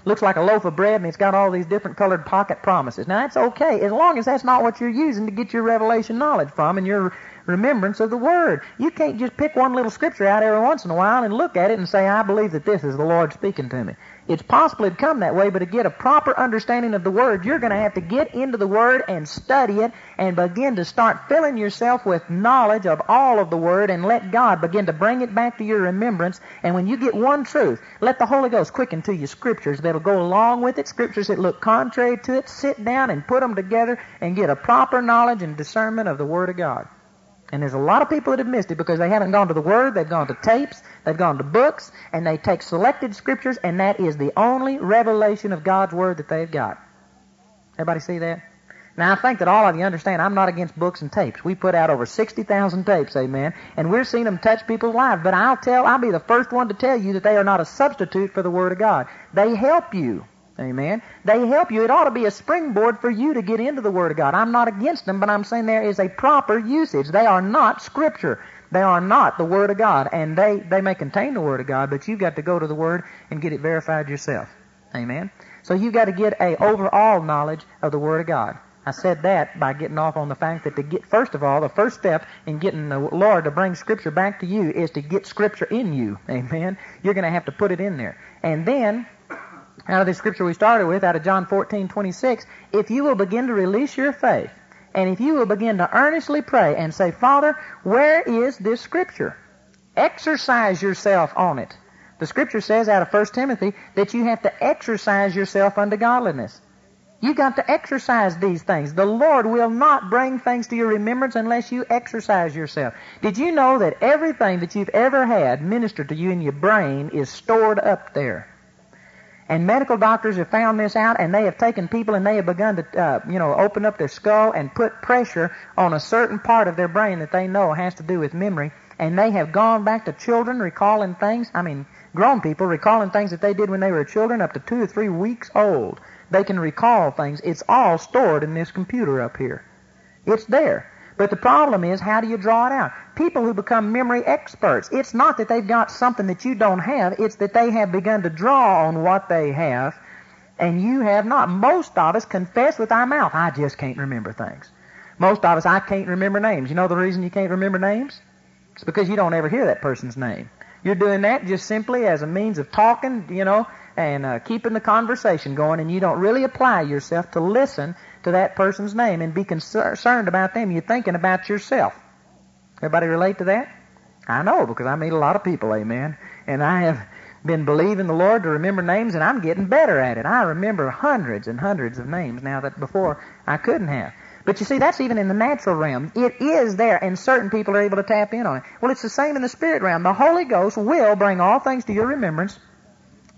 Looks like a loaf of bread and it's got all these different colored pocket promises. Now that's okay as long as that's not what you're using to get your revelation knowledge from and your remembrance of the Word. You can't just pick one little scripture out every once in a while and look at it and say, I believe that this is the Lord speaking to me. It's possible it'd come that way, but to get a proper understanding of the Word, you're going to have to get into the Word and study it and begin to start filling yourself with knowledge of all of the Word and let God begin to bring it back to your remembrance. And when you get one truth, let the Holy Ghost quicken to you scriptures that'll go along with it, scriptures that look contrary to it. Sit down and put them together and get a proper knowledge and discernment of the Word of God. And there's a lot of people that have missed it because they haven't gone to the Word, they've gone to tapes, they've gone to books, and they take selected scriptures, and that is the only revelation of God's Word that they've got. Everybody see that? Now, I think that all of you understand I'm not against books and tapes. We put out over 60,000 tapes, amen, and we're seeing them touch people's lives. But I'll tell, I'll be the first one to tell you that they are not a substitute for the Word of God. They help you. Amen. They help you. It ought to be a springboard for you to get into the Word of God. I'm not against them, but I'm saying there is a proper usage. They are not Scripture. They are not the Word of God. And they, they may contain the Word of God, but you've got to go to the Word and get it verified yourself. Amen. So you've got to get a overall knowledge of the Word of God. I said that by getting off on the fact that to get, first of all, the first step in getting the Lord to bring Scripture back to you is to get Scripture in you. Amen. You're going to have to put it in there. And then out of the scripture we started with, out of John 14, 26, if you will begin to release your faith, and if you will begin to earnestly pray and say, Father, where is this scripture? Exercise yourself on it. The scripture says out of 1 Timothy that you have to exercise yourself unto godliness. You've got to exercise these things. The Lord will not bring things to your remembrance unless you exercise yourself. Did you know that everything that you've ever had ministered to you in your brain is stored up there? And medical doctors have found this out, and they have taken people and they have begun to, uh, you know, open up their skull and put pressure on a certain part of their brain that they know has to do with memory. And they have gone back to children recalling things. I mean, grown people recalling things that they did when they were children up to two or three weeks old. They can recall things. It's all stored in this computer up here. It's there. But the problem is, how do you draw it out? People who become memory experts, it's not that they've got something that you don't have, it's that they have begun to draw on what they have, and you have not. Most of us confess with our mouth, I just can't remember things. Most of us, I can't remember names. You know the reason you can't remember names? It's because you don't ever hear that person's name. You're doing that just simply as a means of talking, you know, and uh, keeping the conversation going, and you don't really apply yourself to listen to that person's name and be concerned about them. You're thinking about yourself. Everybody relate to that? I know because I meet a lot of people, amen. And I have been believing the Lord to remember names, and I'm getting better at it. I remember hundreds and hundreds of names now that before I couldn't have. But you see, that's even in the natural realm. It is there, and certain people are able to tap in on it. Well, it's the same in the spirit realm. The Holy Ghost will bring all things to your remembrance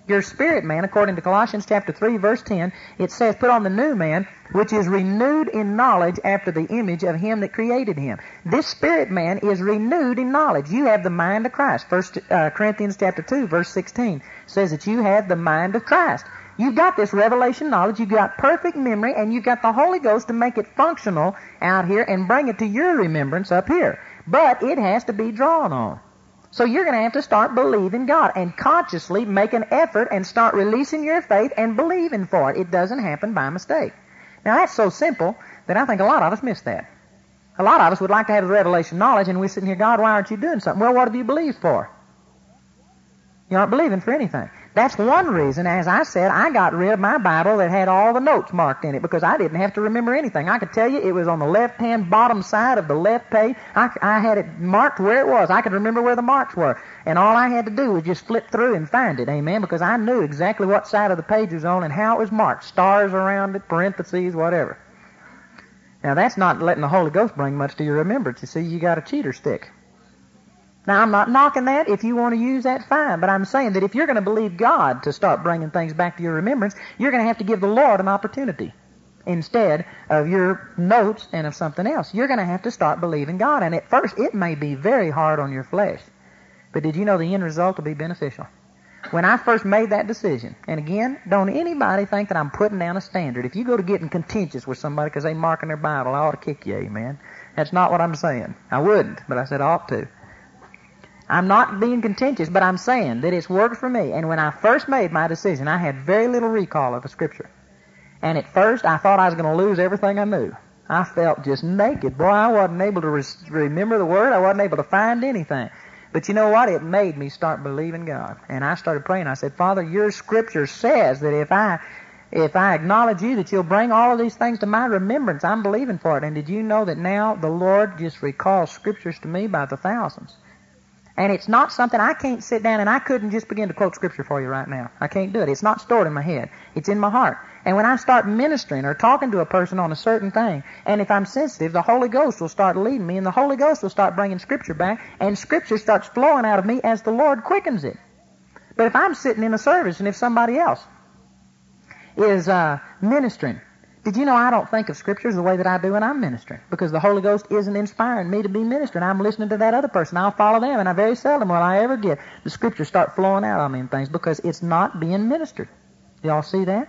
Your spirit man, according to Colossians chapter 3 verse 10, it says, put on the new man, which is renewed in knowledge after the image of him that created him. This spirit man is renewed in knowledge. You have the mind of Christ. First uh, Corinthians chapter 2 verse 16 says that you have the mind of Christ. You've got this revelation knowledge, you've got perfect memory, and you've got the Holy Ghost to make it functional out here and bring it to your remembrance up here. But it has to be drawn on. So you're going to have to start believing God and consciously make an effort and start releasing your faith and believing for it. It doesn't happen by mistake. Now that's so simple that I think a lot of us miss that. A lot of us would like to have the revelation knowledge and we're sitting here, God, why aren't you doing something? Well, what have you believed for? You aren't believing for anything. That's one reason, as I said, I got rid of my Bible that had all the notes marked in it because I didn't have to remember anything. I could tell you it was on the left-hand bottom side of the left page. I, I had it marked where it was. I could remember where the marks were. And all I had to do was just flip through and find it, amen, because I knew exactly what side of the page was on and how it was marked. Stars around it, parentheses, whatever. Now that's not letting the Holy Ghost bring much to your remembrance. You see, you got a cheater stick. Now, I'm not knocking that. If you want to use that, fine. But I'm saying that if you're going to believe God to start bringing things back to your remembrance, you're going to have to give the Lord an opportunity instead of your notes and of something else. You're going to have to start believing God. And at first, it may be very hard on your flesh. But did you know the end result will be beneficial? When I first made that decision, and again, don't anybody think that I'm putting down a standard. If you go to getting contentious with somebody because they're marking their Bible, I ought to kick you, amen. That's not what I'm saying. I wouldn't, but I said I ought to. I'm not being contentious, but I'm saying that it's worked for me. And when I first made my decision, I had very little recall of the Scripture. And at first, I thought I was going to lose everything I knew. I felt just naked. Boy, I wasn't able to re- remember the Word. I wasn't able to find anything. But you know what? It made me start believing God. And I started praying. I said, Father, your Scripture says that if I if I acknowledge you that you'll bring all of these things to my remembrance, I'm believing for it. And did you know that now the Lord just recalls scriptures to me by the thousands? And it's not something I can't sit down and I couldn't just begin to quote scripture for you right now. I can't do it. It's not stored in my head. It's in my heart. And when I start ministering or talking to a person on a certain thing, and if I'm sensitive, the Holy Ghost will start leading me and the Holy Ghost will start bringing scripture back and scripture starts flowing out of me as the Lord quickens it. But if I'm sitting in a service and if somebody else is uh, ministering did you know I don't think of scriptures the way that I do when I'm ministering? Because the Holy Ghost isn't inspiring me to be ministering. I'm listening to that other person. I'll follow them, and I very seldom will I ever get the scriptures start flowing out on me and things because it's not being ministered. Y'all see that?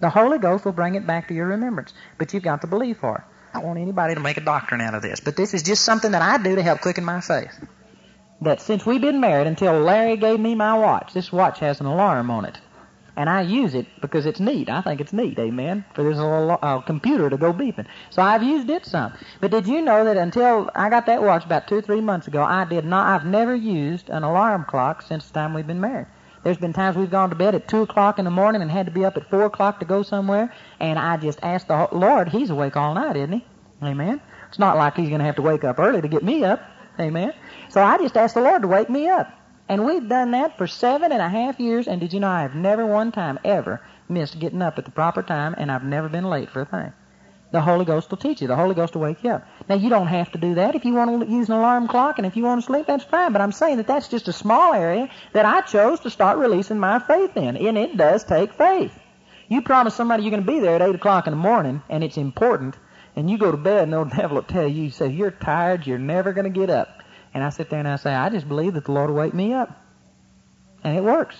The Holy Ghost will bring it back to your remembrance, but you've got to believe for it. I don't want anybody to make a doctrine out of this, but this is just something that I do to help quicken my faith. That since we've been married until Larry gave me my watch, this watch has an alarm on it and I use it because it's neat. I think it's neat, amen, for this little uh, computer to go beeping. So I've used it some. But did you know that until I got that watch about two or three months ago, I did not, I've never used an alarm clock since the time we've been married. There's been times we've gone to bed at 2 o'clock in the morning and had to be up at 4 o'clock to go somewhere, and I just asked the Lord, He's awake all night, isn't He? Amen. It's not like He's going to have to wake up early to get me up. Amen. So I just asked the Lord to wake me up. And we've done that for seven and a half years, and did you know I have never one time ever missed getting up at the proper time, and I've never been late for a thing. The Holy Ghost will teach you. The Holy Ghost will wake you up. Now, you don't have to do that. If you want to use an alarm clock and if you want to sleep, that's fine. But I'm saying that that's just a small area that I chose to start releasing my faith in. And it does take faith. You promise somebody you're going to be there at 8 o'clock in the morning, and it's important, and you go to bed, and the devil will tell you, you say, you're tired, you're never going to get up. And I sit there and I say, I just believe that the Lord will wake me up. And it works.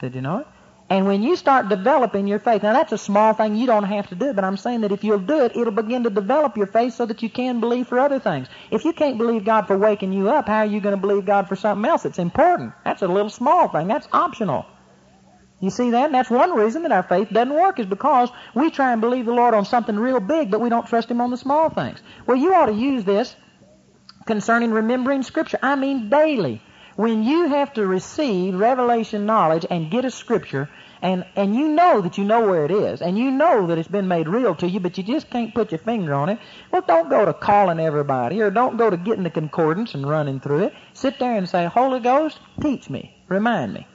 Did you know it? And when you start developing your faith, now that's a small thing, you don't have to do it, but I'm saying that if you'll do it, it'll begin to develop your faith so that you can believe for other things. If you can't believe God for waking you up, how are you going to believe God for something else that's important? That's a little small thing. That's optional. You see that? And that's one reason that our faith doesn't work is because we try and believe the Lord on something real big, but we don't trust Him on the small things. Well, you ought to use this concerning remembering Scripture. I mean daily. When you have to receive revelation knowledge and get a Scripture, and, and you know that you know where it is, and you know that it's been made real to you, but you just can't put your finger on it, well, don't go to calling everybody, or don't go to getting the concordance and running through it. Sit there and say, Holy Ghost, teach me, remind me.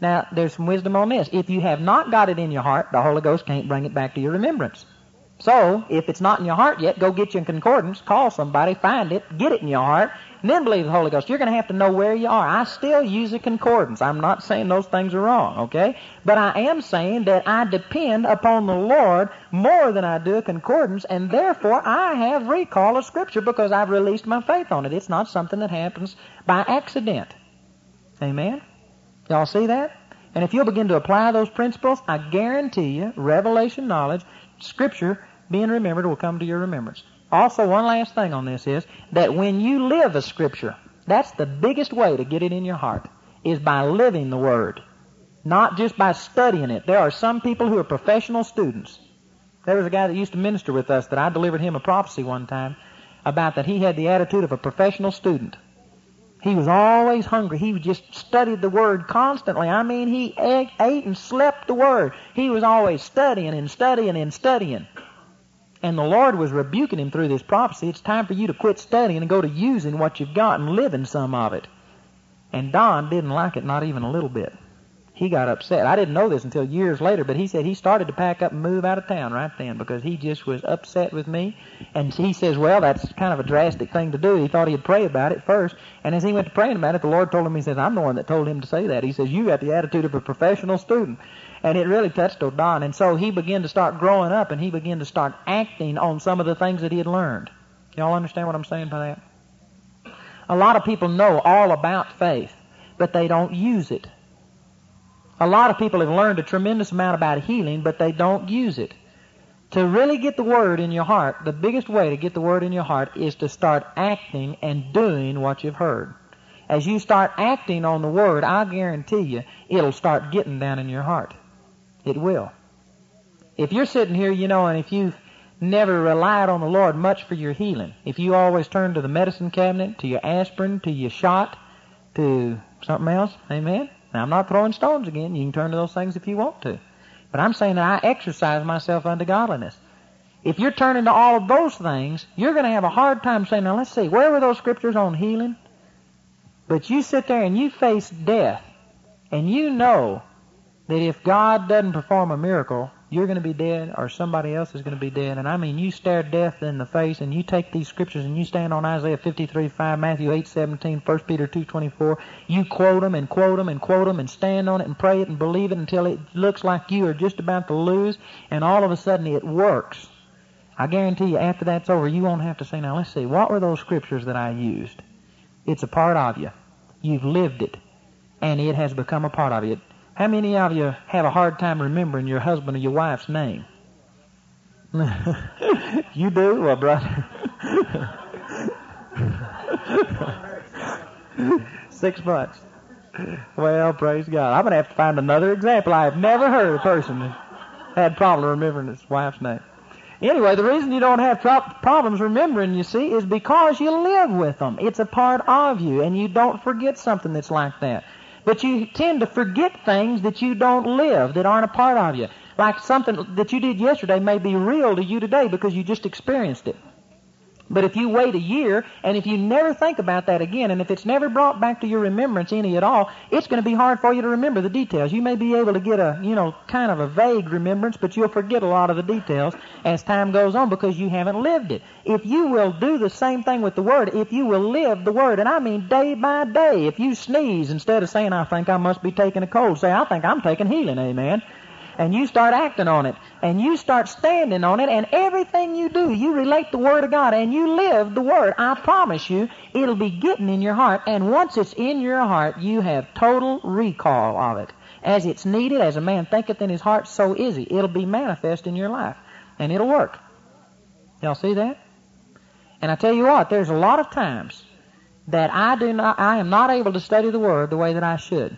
Now, there's some wisdom on this. If you have not got it in your heart, the Holy Ghost can't bring it back to your remembrance. So, if it's not in your heart yet, go get your concordance, call somebody, find it, get it in your heart, and then believe the Holy Ghost. You're going to have to know where you are. I still use a concordance. I'm not saying those things are wrong, okay? But I am saying that I depend upon the Lord more than I do a concordance, and therefore I have recall of Scripture because I've released my faith on it. It's not something that happens by accident. Amen? Y'all see that? And if you'll begin to apply those principles, I guarantee you, revelation knowledge, Scripture being remembered will come to your remembrance. Also, one last thing on this is that when you live a Scripture, that's the biggest way to get it in your heart, is by living the Word, not just by studying it. There are some people who are professional students. There was a guy that used to minister with us that I delivered him a prophecy one time about that he had the attitude of a professional student. He was always hungry. He just studied the Word constantly. I mean, he ate, and slept the Word. He was always studying and studying and studying. And the Lord was rebuking him through this prophecy. It's time for you to quit studying and go to using what you've got and living some of it. And Don didn't like it, not even a little bit. He got upset. I didn't know this until years later, but he said he started to pack up and move out of town right then because he just was upset with me. And he says, well, that's kind of a drastic thing to do. He thought he'd pray about it first. And as he went to praying about it, the Lord told him, he says, I'm the one that told him to say that. He says, you got the attitude of a professional student. And it really touched O'Don. And so he began to start growing up and he began to start acting on some of the things that he had learned. Y'all understand what I'm saying by that? A lot of people know all about faith, but they don't use it. A lot of people have learned a tremendous amount about healing, but they don't use it. To really get the Word in your heart, the biggest way to get the Word in your heart is to start acting and doing what you've heard. As you start acting on the Word, I guarantee you, it'll start getting down in your heart. It will. If you're sitting here, you know, and if you've never relied on the Lord much for your healing, if you always turn to the medicine cabinet, to your aspirin, to your shot, to something else, amen? Now, I'm not throwing stones again. You can turn to those things if you want to. But I'm saying that I exercise myself unto godliness. If you're turning to all of those things, you're going to have a hard time saying, now let's see, where were those scriptures on healing? But you sit there and you face death, and you know that if God doesn't perform a miracle, you're going to be dead or somebody else is going to be dead. And I mean, you stare death in the face and you take these scriptures and you stand on Isaiah 53, 5, Matthew 8, 17, 1 Peter 2, 24. You quote them and quote them and quote them and stand on it and pray it and believe it until it looks like you are just about to lose and all of a sudden it works. I guarantee you after that's over, you won't have to say, now let's see, what were those scriptures that I used? It's a part of you. You've lived it. And it has become a part of you. How many of you have a hard time remembering your husband or your wife's name? you do? Well, brother. Six months. Well, praise God. I'm going to have to find another example. I have never heard a person that had problem remembering his wife's name. Anyway, the reason you don't have problems remembering, you see, is because you live with them. It's a part of you, and you don't forget something that's like that. But you tend to forget things that you don't live, that aren't a part of you. Like something that you did yesterday may be real to you today because you just experienced it. But if you wait a year and if you never think about that again and if it's never brought back to your remembrance any at all, it's going to be hard for you to remember the details. You may be able to get a, you know, kind of a vague remembrance, but you'll forget a lot of the details as time goes on because you haven't lived it. If you will do the same thing with the Word, if you will live the Word, and I mean day by day, if you sneeze instead of saying, I think I must be taking a cold, say, I think I'm taking healing, amen and you start acting on it and you start standing on it and everything you do, you relate the Word of God and you live the Word. I promise you, it'll be getting in your heart and once it's in your heart, you have total recall of it. As it's needed, as a man thinketh in his heart, so is he. It'll be manifest in your life and it'll work. Y'all see that? And I tell you what, there's a lot of times that I do not, I am not able to study the Word the way that I should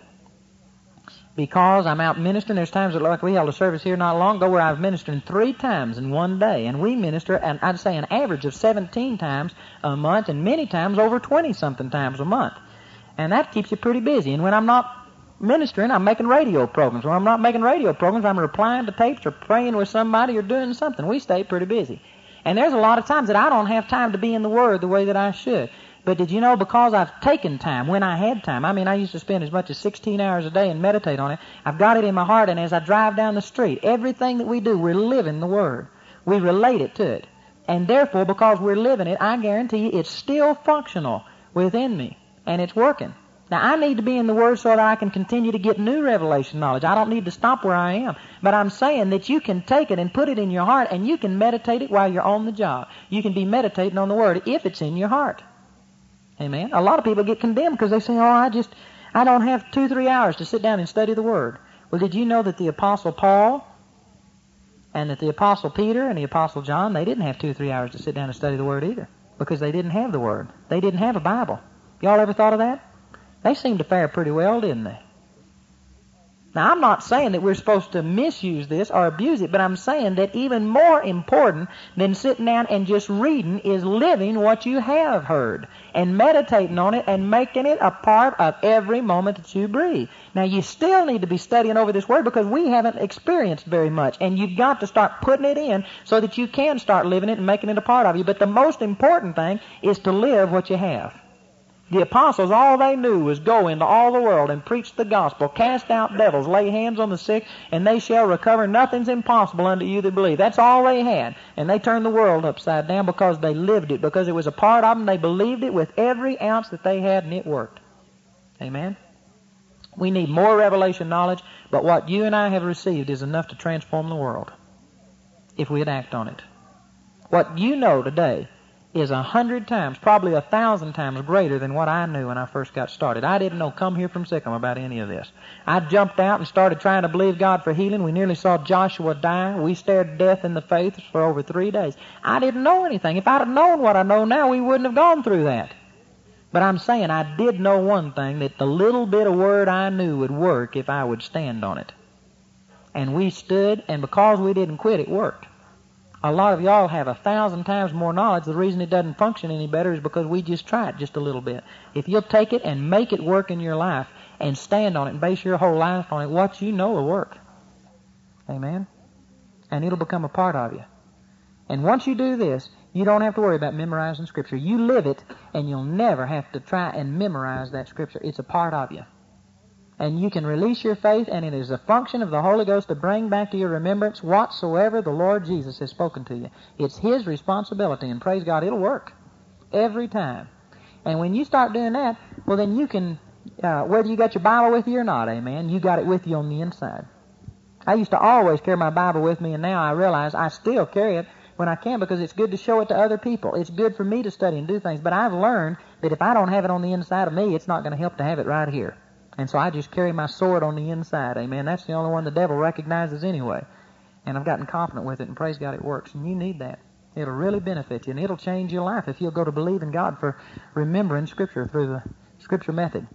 because I'm out ministering. There's times that, like we held a service here not long ago where I've ministered three times in one day, and we minister, and I'd say an average of 17 times a month, and many times over 20 something times a month, and that keeps you pretty busy. And when I'm not ministering, I'm making radio programs. When I'm not making radio programs, I'm replying to tapes or praying with somebody or doing something. We stay pretty busy. And there's a lot of times that I don't have time to be in the Word the way that I should. But did you know because I've taken time when I had time? I mean, I used to spend as much as 16 hours a day and meditate on it. I've got it in my heart, and as I drive down the street, everything that we do, we're living the Word. We relate it to it. And therefore, because we're living it, I guarantee you it's still functional within me. And it's working. Now, I need to be in the Word so that I can continue to get new revelation knowledge. I don't need to stop where I am. But I'm saying that you can take it and put it in your heart and you can meditate it while you're on the job. You can be meditating on the Word if it's in your heart. Amen. A lot of people get condemned because they say, oh, I just, I don't have two, three hours to sit down and study the Word. Well, did you know that the Apostle Paul and that the Apostle Peter and the Apostle John, they didn't have two, three hours to sit down and study the Word either because they didn't have the Word. They didn't have a Bible. Y'all ever thought of that? They seemed to fare pretty well, didn't they? Now, I'm not saying that we're supposed to misuse this or abuse it, but I'm saying that even more important than sitting down and just reading is living what you have heard and meditating on it and making it a part of every moment that you breathe. Now, you still need to be studying over this word because we haven't experienced very much, and you've got to start putting it in so that you can start living it and making it a part of you. But the most important thing is to live what you have. The apostles, all they knew was go into all the world and preach the gospel, cast out devils, lay hands on the sick, and they shall recover. Nothing's impossible unto you that believe. That's all they had. And they turned the world upside down because they lived it, because it was a part of them. They believed it with every ounce that they had, and it worked. Amen? We need more revelation knowledge, but what you and I have received is enough to transform the world if we'd act on it. What you know today is a hundred times, probably a thousand times greater than what I knew when I first got started. I didn't know come here from sic 'em about any of this. I jumped out and started trying to believe God for healing. We nearly saw Joshua die. We stared death in the face for over three days. I didn't know anything. If I'd have known what I know now, we wouldn't have gone through that. But I'm saying I did know one thing, that the little bit of word I knew would work if I would stand on it. And we stood, and because we didn't quit, it worked. A lot of y'all have a thousand times more knowledge. The reason it doesn't function any better is because we just try it just a little bit. If you'll take it and make it work in your life and stand on it and base your whole life on it, what you know will work. Amen? And it'll become a part of you. And once you do this, you don't have to worry about memorizing Scripture. You live it, and you'll never have to try and memorize that Scripture. It's a part of you and you can release your faith, and it is a function of the Holy Ghost to bring back to your remembrance whatsoever the Lord Jesus has spoken to you. It's His responsibility, and praise God, it'll work every time. And when you start doing that, well, then you can, uh, whether you got your Bible with you or not, amen, you got it with you on the inside. I used to always carry my Bible with me, and now I realize I still carry it when I can because it's good to show it to other people. It's good for me to study and do things, but I've learned that if I don't have it on the inside of me, it's not going to help to have it right here. And so I just carry my sword on the inside. Amen. That's the only one the devil recognizes anyway. And I've gotten confident with it, and praise God, it works. And you need that. It'll really benefit you, and it'll change your life if you'll go to believe in God for remembering Scripture through the Scripture method.